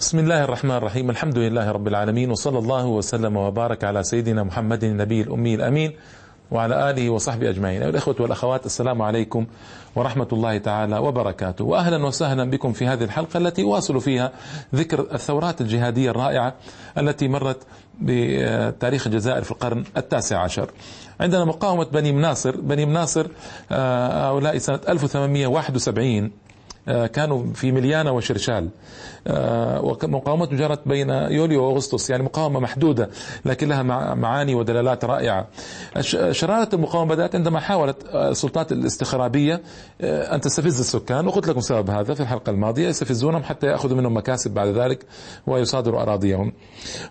بسم الله الرحمن الرحيم الحمد لله رب العالمين وصلى الله وسلم وبارك على سيدنا محمد النبي الأمي الأمين وعلى آله وصحبه أجمعين أيها الأخوة والأخوات السلام عليكم ورحمة الله تعالى وبركاته وأهلا وسهلا بكم في هذه الحلقة التي واصل فيها ذكر الثورات الجهادية الرائعة التي مرت بتاريخ الجزائر في القرن التاسع عشر عندنا مقاومة بني مناصر بني مناصر هؤلاء سنة 1871 آه، كانوا في مليانة وشرشال. آه، ومقاومة جرت بين يوليو وأغسطس يعني مقاومة محدودة لكن لها معاني ودلالات رائعة. شرارة المقاومة بدأت عندما حاولت السلطات الاستخرابية آه، أن تستفز السكان وقلت لكم سبب هذا في الحلقة الماضية يستفزونهم حتى يأخذوا منهم مكاسب بعد ذلك ويصادروا أراضيهم.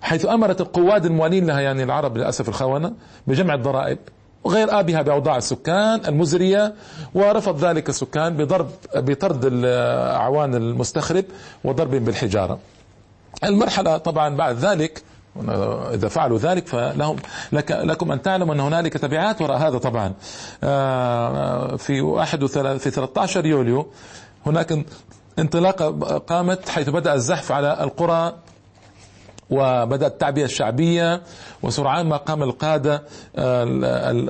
حيث أمرت القواد الموالين لها يعني العرب للأسف الخونة بجمع الضرائب. غير آبها بأوضاع السكان المزرية ورفض ذلك السكان بضرب بطرد الأعوان المستخرب وضربهم بالحجارة. المرحلة طبعا بعد ذلك إذا فعلوا ذلك فلهم لك لكم أن تعلموا أن هنالك تبعات وراء هذا طبعا. آه، في واحد في 13 يوليو هناك انطلاقة قامت حيث بدأ الزحف على القرى وبدأت التعبئة الشعبية وسرعان ما قام القادة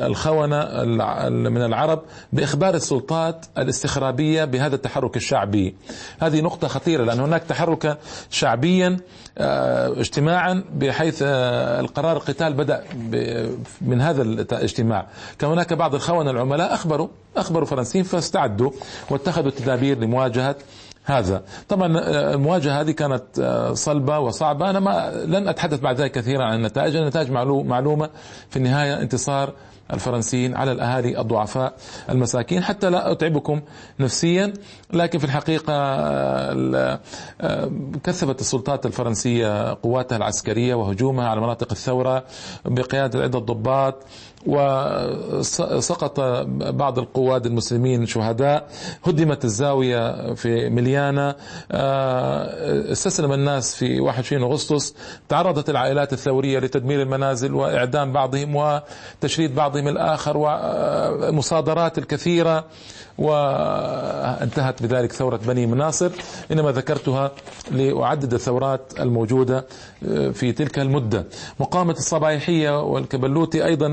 الخونة من العرب بإخبار السلطات الاستخرابية بهذا التحرك الشعبي. هذه نقطة خطيرة لأن هناك تحركا شعبيا آه، اجتماعا بحيث آه، القرار القتال بدأ من هذا الاجتماع. كان هناك بعض الخونة العملاء أخبروا أخبروا فرنسيين فاستعدوا واتخذوا التدابير لمواجهة هذا. طبعا آه، المواجهة هذه كانت آه، صلبة وصعبة. أنا ما لن أتحدث بعد ذلك كثيرا عن النتائج. النتائج معلومة. في النهاية انتصار الفرنسيين على الأهالي الضعفاء المساكين. حتى لا أتعبكم نفسيا لكن في الحقيقة آه، كثفت السلطات الفرنسية قواتها العسكرية وهجومها على مناطق الثورة بقيادة عدة ضباط. وسقط بعض القواد المسلمين شهداء. هدمت الزاوية في مليانا. آه، استسلم الناس في 21 أغسطس. تعرضت العائلات الثورية لتدمير المنازل وإعدام بعضهم وتشريد بعضهم الآخر ومصادرات الكثيرة. وانتهت بذلك ثورة بني مناصر. إنما ذكرتها لأعدد الثورات الموجودة آه، في تلك المدة. مقاومة الصبايحية والكبلوتي أيضا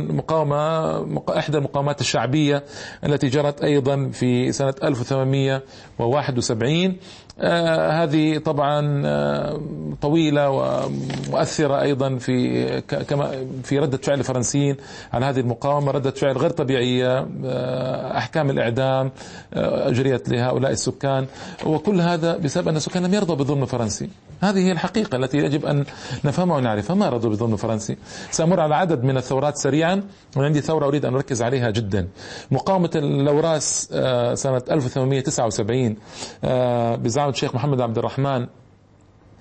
مقاومة إحدى المقاومات الشعبية التي جرت أيضا في سنة 1871 آه هذه طبعا آه طويلة ومؤثرة أيضا في كما في ردة فعل الفرنسيين على هذه المقاومة ردة فعل غير طبيعية آه أحكام الإعدام آه، أجريت لهؤلاء السكان. وكل هذا بسبب أن السكان لم يرضوا بالظلم الفرنسي. هذه هي الحقيقة التي يجب أن نفهمها ونعرفها ما رضوا بالظلم الفرنسي؟ سأمر على عدد من الثورات سريعا وعندي ثورة أريد أن أركز عليها جدا. مقاومة اللوراس آه، سنة 1879 بزعم دعوة الشيخ محمد عبد الرحمن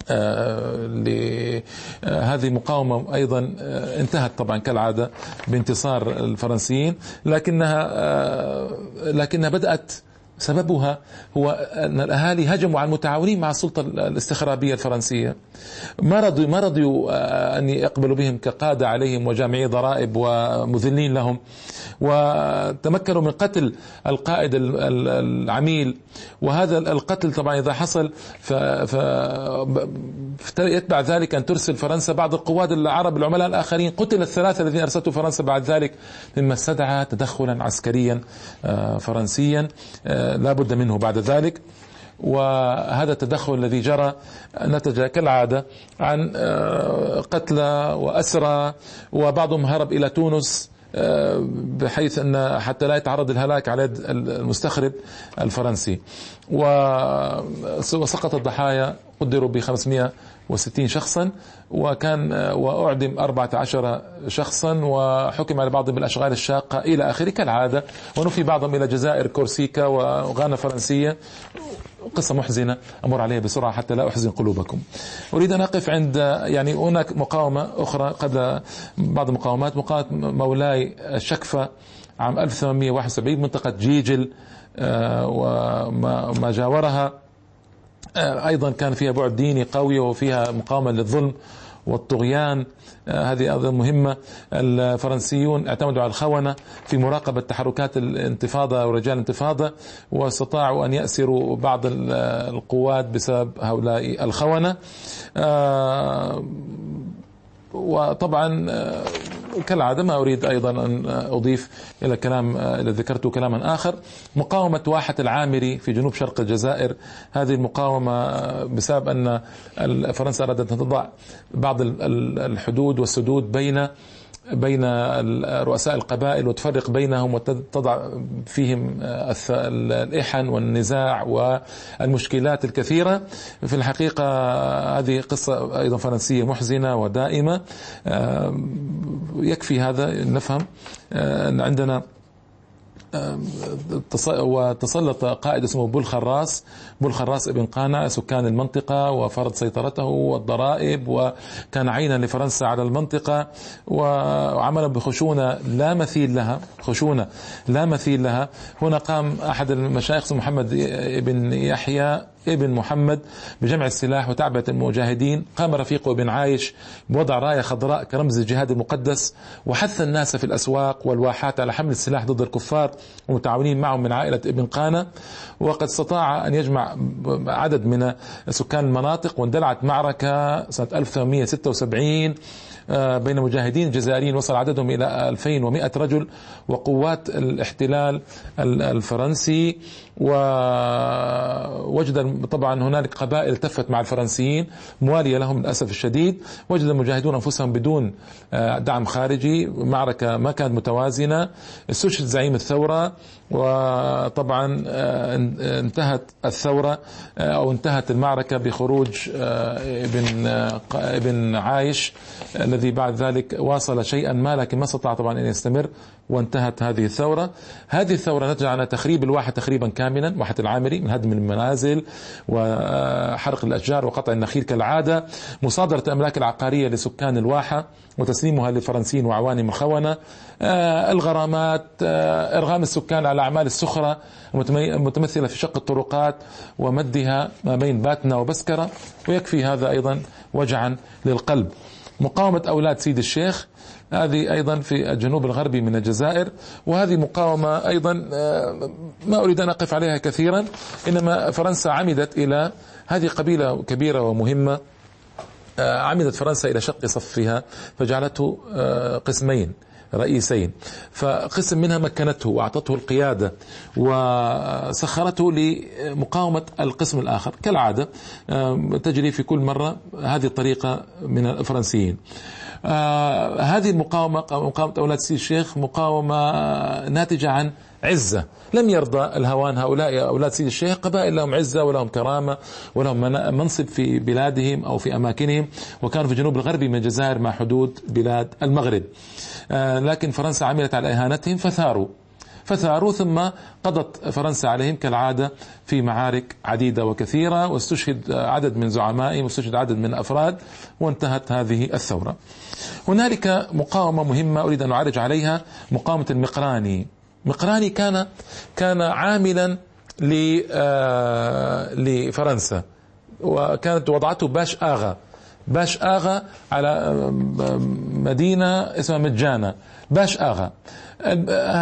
آه، لهذه المقاومة أيضا آه، انتهت طبعا كالعادة بانتصار الفرنسيين لكنها آه، لكنها بدأت سببها هو أن الأهالي هجموا على المتعاونين مع السلطة الاستخرابية الفرنسية. ما رضوا ما رضوا أن يقبلوا بهم كقادة عليهم وجامعي ضرائب ومذلين لهم. وتمكنوا من قتل القائد العميل. وهذا القتل طبعا إذا حصل ف... ف... يتبع ذلك أن ترسل فرنسا. بعض القواد العرب العملاء الآخرين قتل الثلاثة الذين أرسلته فرنسا بعد ذلك مما استدعى تدخلا عسكريا آه، فرنسيا آه، لا بد منه بعد ذلك. وهذا التدخل الذي جرى نتج كالعادة عن آه، قتلى وأسرى وبعضهم هرب إلى تونس بحيث أن حتى لا يتعرض الهلاك على يد المستخرب الفرنسي. وسقط الضحايا قدروا ب 560 شخصا وكان وأعدم 14 شخصا وحكم على بعضهم بالأشغال الشاقة إلى آخره كالعادة. ونفي بعضهم إلى جزائر كورسيكا وغانا فرنسية. قصة محزنة أمر عليها بسرعة حتى لا أحزن قلوبكم. أريد أن أقف عند يعني هناك مقاومة أخرى قد بعض المقاومات مقاومة مولاي الشكفة عام 1871 منطقة جيجل آه، وما جاورها. آه، أيضا كان فيها بعد ديني قوي وفيها مقاومة للظلم والطغيان. هذه أيضا مهمة. الفرنسيون اعتمدوا على الخونة في مراقبة تحركات الانتفاضة ورجال الانتفاضة واستطاعوا أن يأسروا بعض القوات بسبب هؤلاء الخونة. وطبعا آه، كالعادة ما أريد أيضا أن أضيف إلى كلام آه، إذا ذكرت كلاما آخر. مقاومة واحة العامري في جنوب شرق الجزائر. هذه المقاومة بسبب أن فرنسا أرادت أن تضع بعض الحدود والسدود بين بين رؤساء القبائل وتفرق بينهم وتضع فيهم الإحن والنزاع والمشكلات الكثيرة. في الحقيقة هذه قصة أيضا فرنسية محزنة ودائمة. يكفي هذا نفهم أن عندنا وتسلط قائد اسمه بول خراس. بول خراس ابن قانع سكان المنطقة وفرض سيطرته والضرائب وكان عينا لفرنسا على المنطقة وعمل بخشونة لا مثيل لها خشونة لا مثيل لها. هنا قام أحد المشايخ محمد بن يحيى ابن محمد بجمع السلاح وتعبئة المجاهدين قام رفيقه ابن عايش بوضع راية خضراء كرمز الجهاد المقدس وحث الناس في الأسواق والواحات على حمل السلاح ضد الكفار ومتعاونين معهم من عائلة ابن قانا وقد استطاع أن يجمع عدد من سكان المناطق واندلعت معركة سنة 1876 آه، بين مجاهدين جزائريين وصل عددهم إلى 2100 رجل وقوات الاحتلال الفرنسي. ووجد طبعا هنالك قبائل التفت مع الفرنسيين موالية لهم للأسف الشديد. وجد المجاهدون أنفسهم بدون آه، دعم خارجي معركة ما كانت متوازنة. استشهد زعيم الثورة وطبعا آه، انتهت الثورة أو انتهت المعركة بخروج ابن ابن عايش الذي بعد ذلك واصل شيئا ما لكن ما استطاع طبعا أن يستمر. وانتهت هذه الثورة. هذه الثورة نتج عن تخريب الواحة تخريبا كاملا واحة العامري من هدم المنازل وحرق الأشجار وقطع النخيل كالعادة. مصادرة الأملاك العقارية لسكان الواحة وتسليمها للفرنسيين وعوانهم الخونة. آه، الغرامات آه، إرغام السكان على أعمال السخرة المتمثلة في شق الطرقات ومدها ما بين باتنا وبسكرة ويكفي هذا أيضا وجعا للقلب. مقاومة أولاد سيد الشيخ هذه أيضا في الجنوب الغربي من الجزائر وهذه مقاومة أيضا آه، ما أريد أن أقف عليها كثيرا إنما فرنسا عمدت إلى هذه قبيلة كبيرة ومهمة آه، عمدت فرنسا إلى شق صفها فجعلته آه، قسمين رئيسين. فقسم منها مكنته وأعطته القيادة وسخرته لمقاومة القسم الآخر. كالعادة تجري في كل مرة هذه الطريقة من الفرنسيين. آه هذه المقاومة مقاومة أولاد سي الشيخ مقاومة ناتجة عن عزة. لم يرضى الهوان هؤلاء أولاد سيد الشيخ قبائل لهم عزة ولهم كرامة ولهم منصب في بلادهم أو في أماكنهم وكانوا في الجنوب الغربي من الجزائر مع حدود بلاد المغرب. آه لكن فرنسا عملت على إهانتهم فثاروا. فثاروا ثم قضت فرنسا عليهم كالعادة في معارك عديدة وكثيرة واستشهد عدد من زعمائهم واستشهد عدد من الأفراد وانتهت هذه الثورة. هنالك مقاومة مهمة أريد أن أعرج عليها مقاومة المقراني. مقراني كان كان عاملا آه، لفرنسا وكانت وضعته باش آغا. باش آغا على مدينة اسمها مجانة باش آغا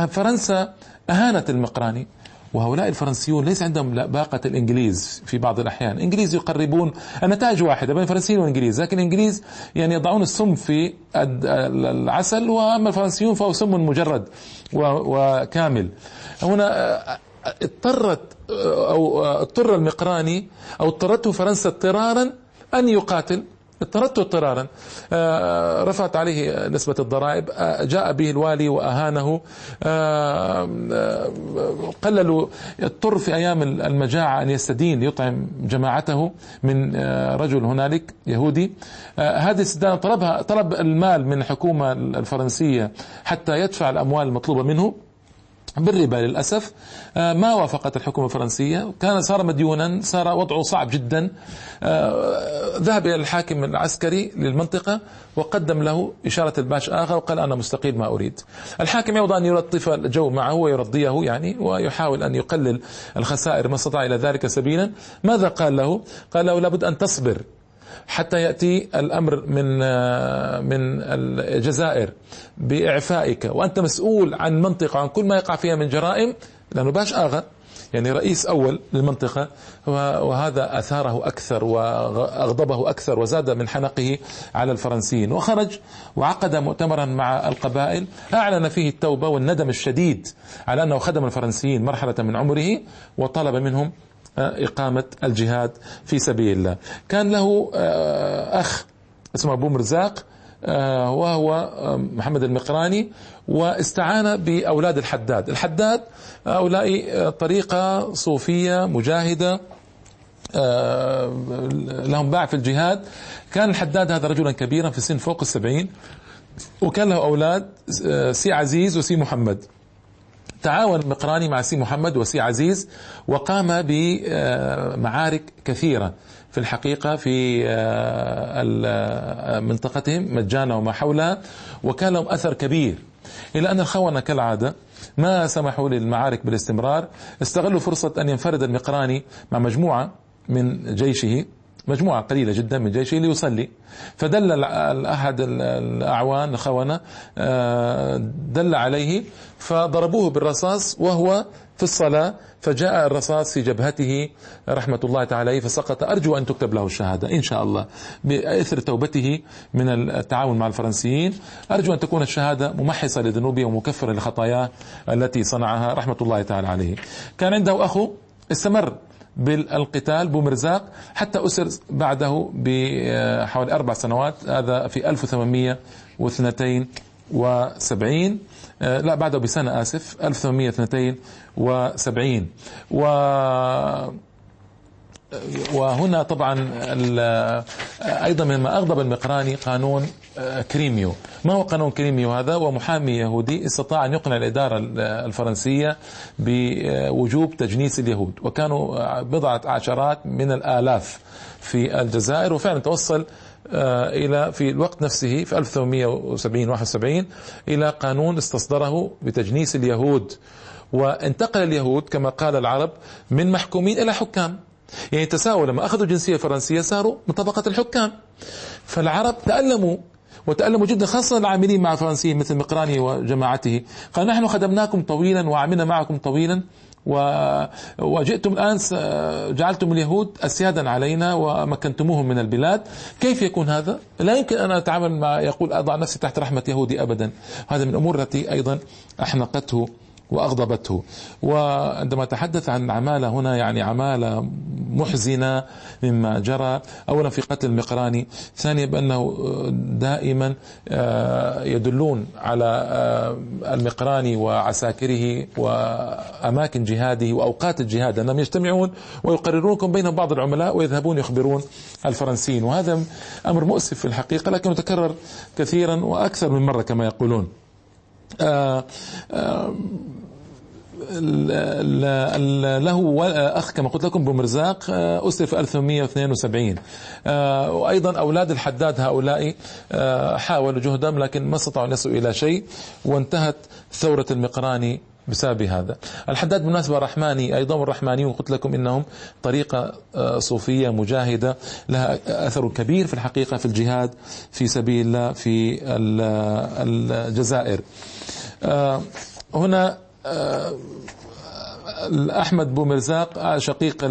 فرنسا أهانت المقراني وهؤلاء الفرنسيون ليس عندهم باقة الإنجليز في بعض الأحيان. الإنجليز يقربون النتائج واحدة بين الفرنسيين والإنجليز لكن الإنجليز يعني يضعون السم في العسل وأما الفرنسيون فهو سم مجرد وكامل. هنا اضطرت أو اضطر المقراني أو اضطرته فرنسا اضطرارا أن يقاتل. اضطردت اضطرارا. آه، رفعت عليه نسبة الضرائب آه، جاء به الوالي وأهانه. آه، قللوا اضطر في أيام المجاعة أن يستدين يطعم جماعته من رجل هنالك يهودي. هذه السدانة طلبها طلب المال من الحكومة الفرنسية حتى يدفع الأموال المطلوبة منه. بالربا للأسف. آه، ما وافقت الحكومة الفرنسية. كان صار مديونا صار وضعه صعب جدا. آه، ذهب إلى الحاكم العسكري للمنطقة وقدم له إشارة الباش آخر وقال أنا مستقيل ما أريد. الحاكم يوضع أن يلطف الجو معه ويرضيه يعني ويحاول أن يقلل الخسائر ما استطاع إلى ذلك سبيلا. ماذا قال له؟ قال له لابد أن تصبر. حتى يأتي الأمر من من الجزائر بإعفائك. وأنت مسؤول عن منطقة عن كل ما يقع فيها من جرائم لأنه باش آغا يعني رئيس أول للمنطقة وهذا أثاره أكثر وأغضبه أكثر وزاد من حنقه على الفرنسيين. وخرج وعقد مؤتمرا مع القبائل. أعلن فيه التوبة والندم الشديد على أنه خدم الفرنسيين مرحلة من عمره وطلب منهم إقامة الجهاد في سبيل الله. كان له آه، أخ اسمه أبو مرزاق آه، وهو آه، محمد المقراني واستعان بأولاد الحداد. الحداد هؤلاء طريقة صوفية مجاهدة لهم باع في الجهاد. كان الحداد هذا رجلا كبيرا في سن فوق السبعين وكان له أولاد سي عزيز وسي محمد. تعاون مقراني مع سي محمد وسي عزيز وقام بمعارك كثيرة في الحقيقة في آه، منطقتهم مجانة وما حولها وكان لهم أثر كبير. إلى أن الخونة كالعادة ما سمحوا للمعارك بالاستمرار استغلوا فرصة أن ينفرد المقراني مع مجموعة من جيشه. مجموعة قليلة جدا من جيشه ليصلي فدل أحد الأعوان الخونة آه، دل عليه فضربوه بالرصاص وهو في الصلاة فجاء الرصاص في جبهته رحمة الله تعالى عليه فسقط. أرجو أن تكتب له الشهادة إن شاء الله بإثر توبته من التعاون مع الفرنسيين. أرجو أن تكون الشهادة ممحصة لذنوبه ومكفرة لخطاياه التي صنعها رحمة الله تعالى عليه. كان عنده أخو استمر بالقتال بومرزاق حتى أسر بعده بحوالي أربع سنوات هذا في 1872 آه، لا بعده بسنة آسف 1872 و وهنا طبعا أيضا مما أغضب المقراني قانون آه، كريميو. ما هو قانون كريميو هذا؟ ومحامي يهودي استطاع أن يقنع الإدارة الفرنسية بوجوب تجنيس اليهود. وكانوا بضعة عشرات من الآلاف في الجزائر وفعلا توصل آه، إلى في الوقت نفسه في 1870 71 إلى قانون استصدره بتجنيس اليهود. وانتقل اليهود كما قال العرب من محكومين إلى حكام. يعني تساووا لما أخذوا جنسية فرنسية صاروا من طبقة الحكام. فالعرب تألموا وتألموا جدا خاصة العاملين مع الفرنسيين مثل مقراني وجماعته. قال نحن خدمناكم طويلا وعملنا معكم طويلا و... وجئتم الآن جعلتم اليهود أسيادا علينا ومكنتموهم من البلاد. كيف يكون هذا؟ لا يمكن أن أتعامل مع يقول أضع نفسي تحت رحمة يهودي أبدا. هذا من الأمور التي أيضا أحنقته. وأغضبته. وعندما تحدث عن عمالة هنا يعني عمالة محزنة مما جرى اولا في قتل المقراني ثانيا بأنه دائما آه، يدلون على آه، المقراني وعساكره وأماكن جهاده وأوقات الجهاد انهم يجتمعون ويقررون بينهم بعض العملاء ويذهبون يخبرون الفرنسيين. وهذا أمر مؤسف في الحقيقة لكنه يتكرر كثيرا وأكثر من مرة كما يقولون. آه آه له أخ كما قلت لكم بومرزاق آه، اسر في 1872 آه، وأيضا أولاد الحداد هؤلاء آه، حاولوا جهدهم لكن ما استطاعوا أن يصلوا إلى شيء وانتهت ثورة المقراني بسبب هذا. الحداد بالمناسبة رحماني أيضا والرحمانيون قلت لكم إنهم طريقة صوفية مجاهدة لها أثر كبير في الحقيقة في الجهاد في سبيل الله في الجزائر. هنا احمد بومرزاق شقيق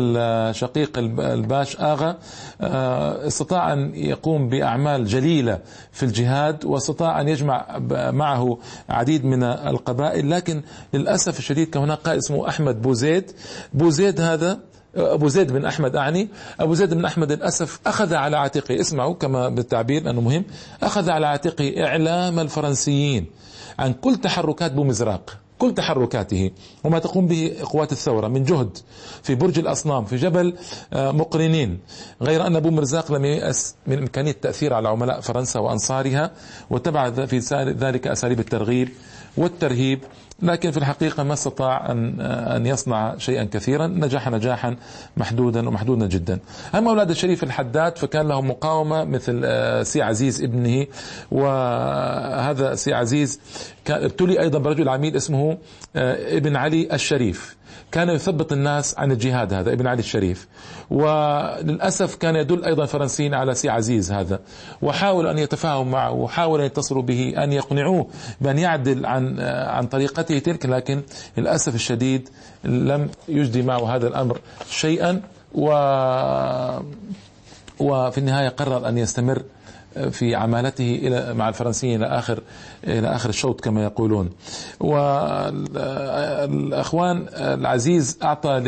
شقيق الباش آغا آه، استطاع أن يقوم بأعمال جليلة في الجهاد واستطاع أن يجمع معه عديد من القبائل لكن للأسف الشديد كان هناك قائد اسمه أحمد بوزيد بوزيد هذا ابو زيد بن أحمد أعني. أبو زيد بن أحمد للأسف أخذ على عاتقه اسمعوا كما بالتعبير لأنه مهم أخذ على عاتقه إعلام الفرنسيين. عن كل تحركات بومزراق كل تحركاته. وما تقوم به قوات الثورة من جهد في برج الأصنام في جبل آه، مقرنين. غير أن أبو مرزاق لم ييأس من إمكانية التأثير على عملاء فرنسا وأنصارها واتبع في ذلك أساليب الترغيب. والترهيب لكن في الحقيقة ما استطاع أن أن يصنع شيئا كثيرا نجح نجاحا محدودا ومحدودا جدا. أما أولاد الشريف الحداد فكان لهم مقاومة مثل آه، سي عزيز ابنه وهذا سي عزيز ابتلي أيضا برجل عميل اسمه آه، ابن علي الشريف. كان يثبط الناس عن الجهاد هذا ابن علي الشريف. وللأسف كان يدل أيضا الفرنسيين على سي عزيز هذا. وحاول أن يتفاهم معه وحاول أن يتصلوا به أن يقنعوه بأن يعدل عن عن طريقته تلك لكن للأسف الشديد لم يجدي معه هذا الأمر شيئا. و وفي النهاية قرر أن يستمر في عمالته إلى مع الفرنسيين إلى آخر إلى آخر الشوط كما يقولون. والأخوان العزيز أعطى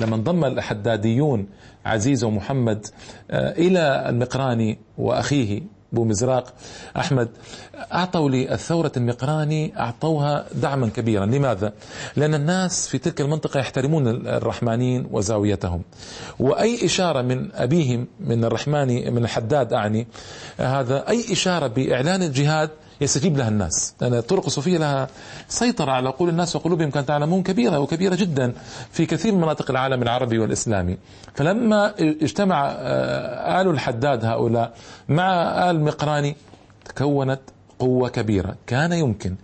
لما انضم الحداديون عزيز ومحمد إلى المقراني وأخيه بو مزراق أحمد أعطوا للثورة المقراني أعطوها دعما كبيرا. لماذا؟ لأن الناس في تلك المنطقة يحترمون الرحمانيين وزاويتهم. وأي إشارة من أبيهم من الرحماني من الحداد أعني هذا أي إشارة بإعلان الجهاد يستجيب لها الناس. لأن الطرق الصوفية لها سيطرة على عقول الناس وقلوبهم كانت تعلمون كبيرة وكبيرة جدا في كثير من مناطق العالم العربي والإسلامي. فلما اجتمع آه، آل الحداد هؤلاء مع آل مقراني تكونت قوة كبيرة. كان يمكن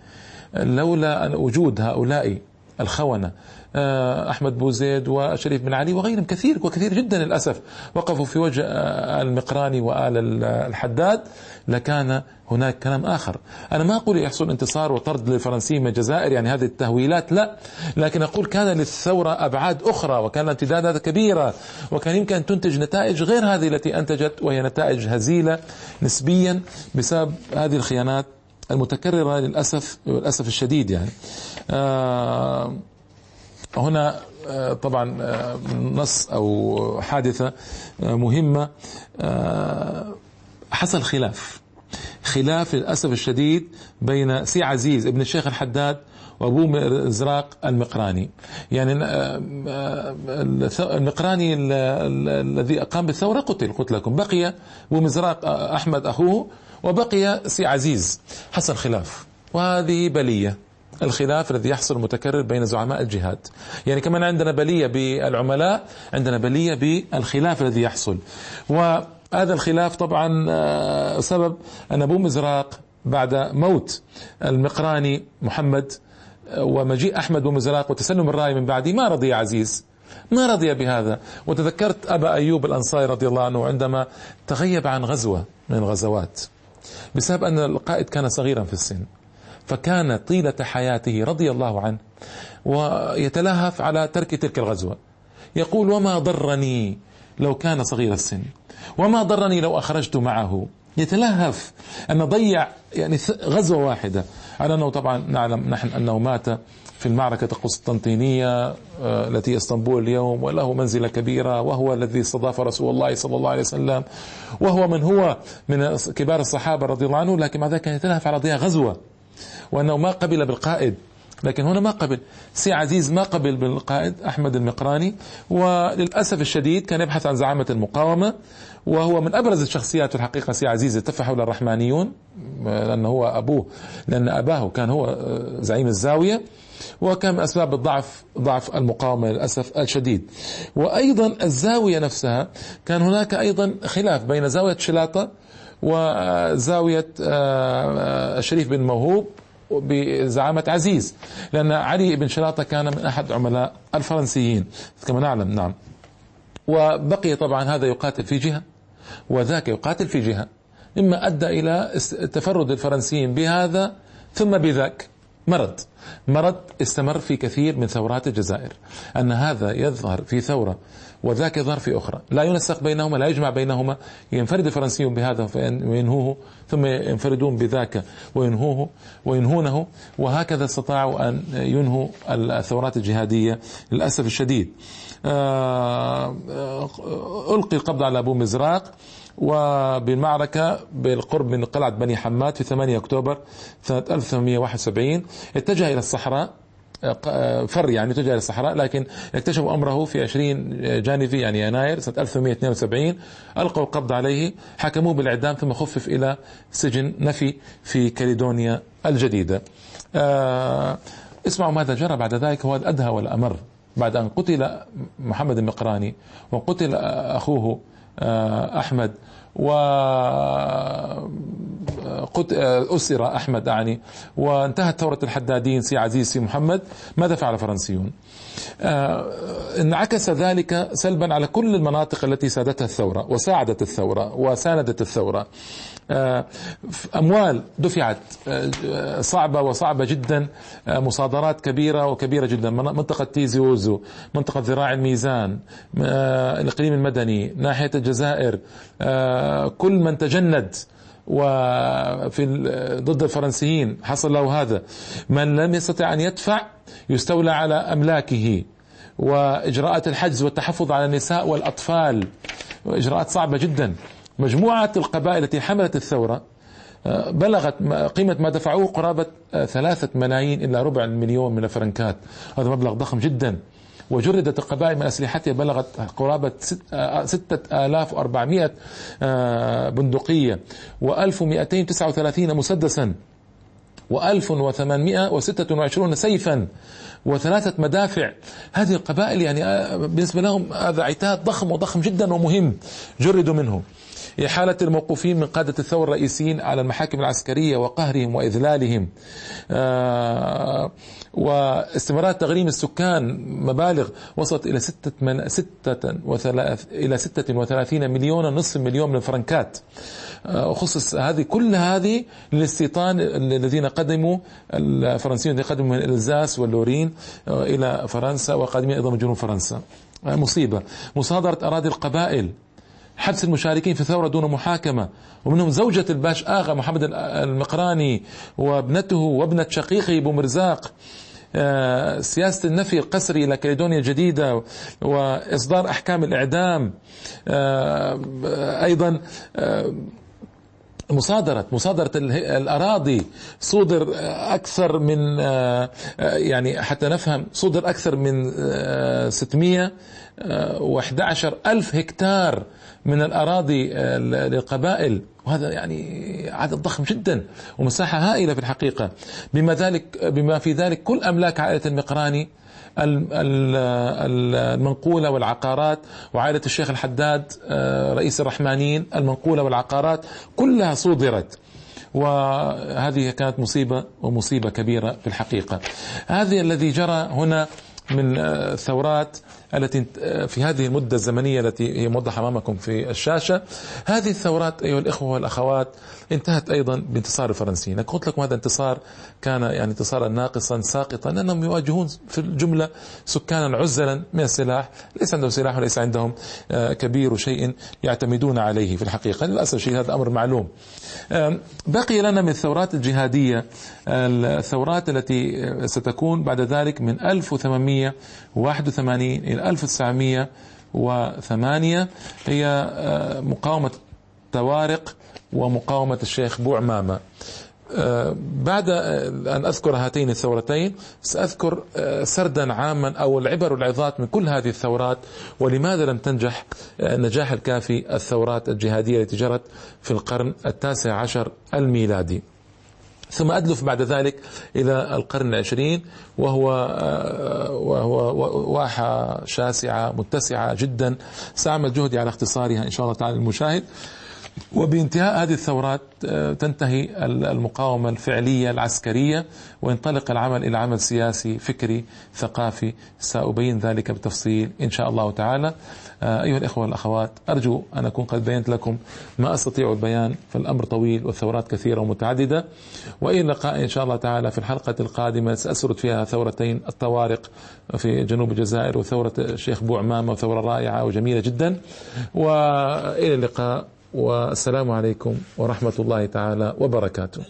لولا أن وجود هؤلاء الخونة أحمد بوزيد وشريف بن علي وغيرهم كثير وكثير جدا للأسف وقفوا في وجه آه، المقراني وآل الحداد لكان هناك كلام آخر. أنا ما أقول يحصل انتصار وطرد للفرنسيين من الجزائر يعني هذه التهويلات لا لكن أقول كان للثورة أبعاد أخرى وكان امتدادات كبيرة وكان يمكن أن تنتج نتائج غير هذه التي أنتجت وهي نتائج هزيلة نسبيا بسبب هذه الخيانات المتكررة للأسف للأسف الشديد يعني. آه هنا آه، طبعا آه، نص أو حادثة آه، مهمة. حصل خلاف. خلاف للأسف الشديد بين سي عزيز ابن الشيخ الحداد وابوه مزراق المقراني. يعني المقراني الذي قام بالثورة قتل قتلكم بقي أبو مزراق أحمد أخوه وبقي سي عزيز. حصل خلاف. وهذه بلية. الخلاف الذي يحصل متكرر بين زعماء الجهاد. يعني كمان عندنا بلية بالعملاء عندنا بلية بالخلاف الذي يحصل. وهذا الخلاف طبعا آه، سبب أن أبو مزراق بعد موت المقراني محمد آه، ومجيء أحمد بن وتسلم الرأي من بعده ما رضي عزيز. ما رضي بهذا. وتذكرت أبا أيوب الأنصاري رضي الله عنه عندما تغيب عن غزوة من الغزوات بسبب أن القائد كان صغيرا في السن. فكان طيلة حياته رضي الله عنه ويتلهف على ترك تلك الغزوة. يقول وما ضرني لو كان صغير السن وما ضرني لو أخرجت معه. يتلهف أن ضيع يعني غزوة واحدة. على أنه طبعا نعلم نحن أنه مات في المعركة القسطنطينية آه، التي إسطنبول اليوم وله منزلة كبيرة وهو الذي استضاف رسول الله صلى الله عليه وسلم وهو من هو من كبار الصحابة رضي الله عنه لكن مع ذلك كان يتلهف على ضياع غزوة. وأنه ما قبل بالقائد. لكن هنا ما قبل. سي عزيز ما قبل بالقائد أحمد المقراني. وللأسف الشديد كان يبحث عن زعامة المقاومة. وهو من أبرز الشخصيات في الحقيقة سي عزيز التف حوله الرحمانيون. لأنه هو أبوه لأن أباه كان هو زعيم الزاوية. وكان من أسباب الضعف ضعف المقاومة للأسف الشديد. وأيضا الزاوية نفسها كان هناك أيضا خلاف بين زاوية شلاطة وزاوية الشريف آه، آه، بن موهوب بزعامة عزيز لأن علي بن شلاطة كان من أحد عملاء الفرنسيين. كما نعلم نعم. وبقي طبعا هذا يقاتل في جهة وذاك يقاتل في جهة. مما أدى إلى تفرد الفرنسيين بهذا ثم بذاك. مرض. مرض استمر في كثير من ثورات الجزائر. أن هذا يظهر في ثورة وذاك يظهر في أخرى. لا ينسق بينهما لا يجمع بينهما. ينفرد الفرنسيون بهذا وينهوه ثم ينفردون بذاك وينهوه وينهونه. وهكذا استطاعوا أن ينهوا الثورات الجهادية للأسف الشديد. آه، ألقي القبض على أبو مزراق. وبالمعركة بالقرب من قلعة بني حماد في 8 أكتوبر سنة 1871 اتجه إلى الصحراء فر يعني اتجه إلى الصحراء لكن اكتشفوا أمره في 20 جانفي يعني يناير سنة 1872 ألقوا القبض عليه حكموه بالإعدام ثم خفف إلى سجن نفي في كاليدونيا الجديدة. آه اسمعوا ماذا جرى بعد ذلك هو الأدهى والأمر بعد أن قتل محمد المقراني وقتل أخوه آه أحمد. و أسر أحمد أعني. وانتهت ثورة الحدادين سي عزيز سي محمد. ماذا فعل الفرنسيون انعكس ذلك سلبا على كل المناطق التي سادتها الثورة وساعدت الثورة وساندت الثورة. أموال دفعت صعبة وصعبة جدا. مصادرات كبيرة وكبيرة جدا. منطقة تيزي ووزو منطقة ذراع الميزان الإقليم المدني ناحية الجزائر كل من تجند وفي ضد الفرنسيين حصل له هذا. من لم يستطع أن يدفع يستولى على أملاكه وإجراءات الحجز والتحفظ على النساء والأطفال. إجراءات صعبة جدا. مجموعة القبائل التي حملت الثورة آه، بلغت قيمة ما دفعوه قرابة آه، ثلاثة ملايين إلى ربع المليون من الفرنكات. هذا مبلغ ضخم جدا. وجردت القبائل من أسلحتها بلغت قرابة آه، ستة آلاف وأربعمائة بندقية وألف ومئتين تسعة وثلاثين مسدسا وألف وثمانمائة وستة وعشرون سيفا وثلاثة مدافع. هذه القبائل يعني بالنسبة لهم هذا عتاد ضخم وضخم جدا ومهم جردوا منه. إحالة الموقوفين من قادة الثورة الرئيسيين على المحاكم العسكرية وقهرهم وإذلالهم. آه واستمرار تغريم السكان مبالغ وصلت إلى ستة من ستة وثلاث إلى ستة وثلاثين مليون نصف مليون من الفرنكات آه خصص هذه كل هذه للاستيطان الذين قدموا الفرنسيون الذين قدموا من الزاس واللورين آه إلى فرنسا وقادمين أيضا من جنوب فرنسا. مصيبة. مصادرة أراضي القبائل. حبس المشاركين في الثورة دون محاكمة ومنهم زوجة الباش آغا محمد المقراني وابنته وابنة شقيقه بومرزاق آه، سياسة النفي القسري إلى كاليدونيا الجديدة وإصدار أحكام الإعدام. آه، أيضا آه، مصادرة مصادرة الأراضي. صودر أكثر من يعني حتى نفهم صودر أكثر من 611 ألف هكتار من الأراضي للقبائل وهذا يعني عدد ضخم جدا ومساحة هائلة في الحقيقة. بما ذلك بما في ذلك كل أملاك عائلة المقراني المنقولة والعقارات وعائلة الشيخ الحداد آه، رئيس الرحمانيين المنقولة والعقارات كلها صودرت وهذه كانت مصيبة ومصيبة كبيرة في الحقيقة. هذه الذي جرى هنا من آه، ثورات التي في هذه المدة الزمنية التي هي موضحة أمامكم في الشاشة. هذه الثورات أيها الإخوة والأخوات انتهت أيضا بانتصار الفرنسيين. قلت لكم هذا انتصار كان يعني انتصارا ناقصا ساقطا. لأنهم يواجهون في الجملة سكانا عزلا من السلاح. ليس عندهم سلاح وليس عندهم آه، كبير شيء يعتمدون عليه في الحقيقة. للأسف الشيء هذا أمر معلوم. بقي لنا من الثورات الجهادية الثورات التي ستكون بعد ذلك من 1881 إلى 1908 هي آه، مقاومة طوارق ومقاومة الشيخ بوعمامة آه، بعد أن أذكر هاتين الثورتين سأذكر آه، سردا عاما أو العبر والعظات من كل هذه الثورات ولماذا لم تنجح النجاح الكافي الثورات الجهادية التي جرت في القرن التاسع عشر الميلادي. ثم أدلف بعد ذلك إلى القرن العشرين وهو آه، وهو واحة شاسعة متسعة جدا. سأعمل جهدي على اختصارها إن شاء الله تعالى المشاهد. وبانتهاء هذه الثورات آه، تنتهي المقاومة الفعلية العسكرية وينطلق العمل إلى عمل سياسي فكري ثقافي. سأبين ذلك بالتفصيل إن شاء الله تعالى. آه، أيها الإخوة والأخوات أرجو أن أكون قد بينت لكم ما أستطيع البيان فالأمر طويل والثورات كثيرة ومتعددة. وإلى اللقاء إن شاء الله تعالى في الحلقة القادمة. سأسرد فيها ثورتين الطوارق في جنوب الجزائر وثورة الشيخ بو عمامة وثورة رائعة وجميلة جدا. وإلى اللقاء. والسلام عليكم ورحمة الله تعالى وبركاته.